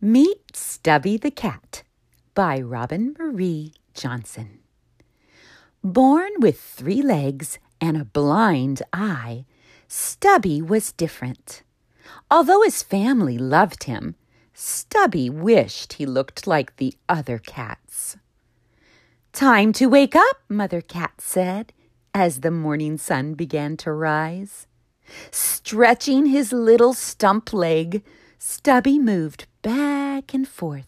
Meet Stubby the Cat by Robin Marie Johnson. Born with three legs and a blind eye, Stubby was different. Although his family loved him, Stubby wished he looked like the other cats. Time to wake up, Mother Cat said as the morning sun began to rise. Stretching his little stump leg, Stubby moved back and forth,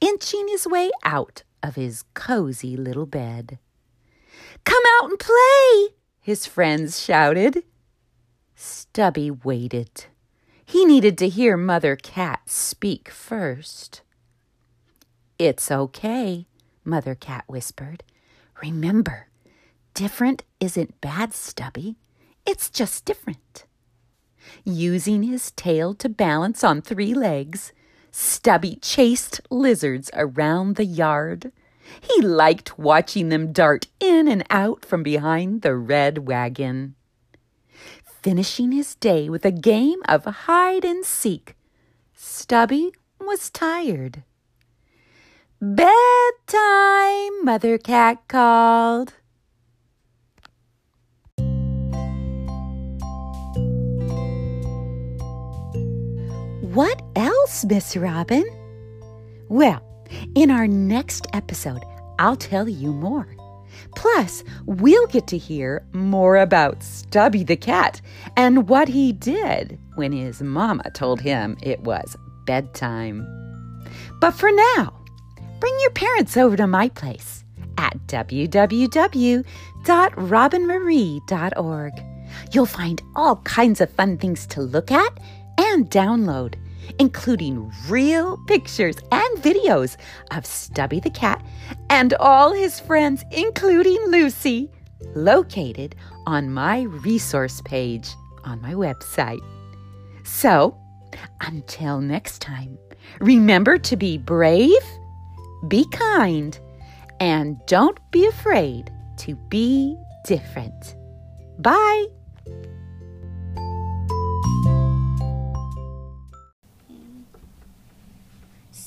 inching his way out of his cozy little bed. Come out and play, his friends shouted. Stubby waited. He needed to hear Mother Cat speak first. It's okay, Mother Cat whispered. Remember, different isn't bad, Stubby. It's just different. Using his tail to balance on three legs, Stubby chased lizards around the yard. He liked watching them dart in and out from behind the red wagon. Finishing his day with a game of hide and seek, Stubby was tired. Bedtime, Mother Cat called. What else, Miss Robin? Well, in our next episode, I'll tell you more. Plus, we'll get to hear more about Stubby the cat and what he did when his mama told him it was bedtime. But for now, bring your parents over to my place at www.robinmarie.org. You'll find all kinds of fun things to look at and download, including real pictures and videos of Stubby the cat and all his friends, including Lucy, located on my resource page on my website. So, until next time, remember to be brave, be kind, and don't be afraid to be different. Bye.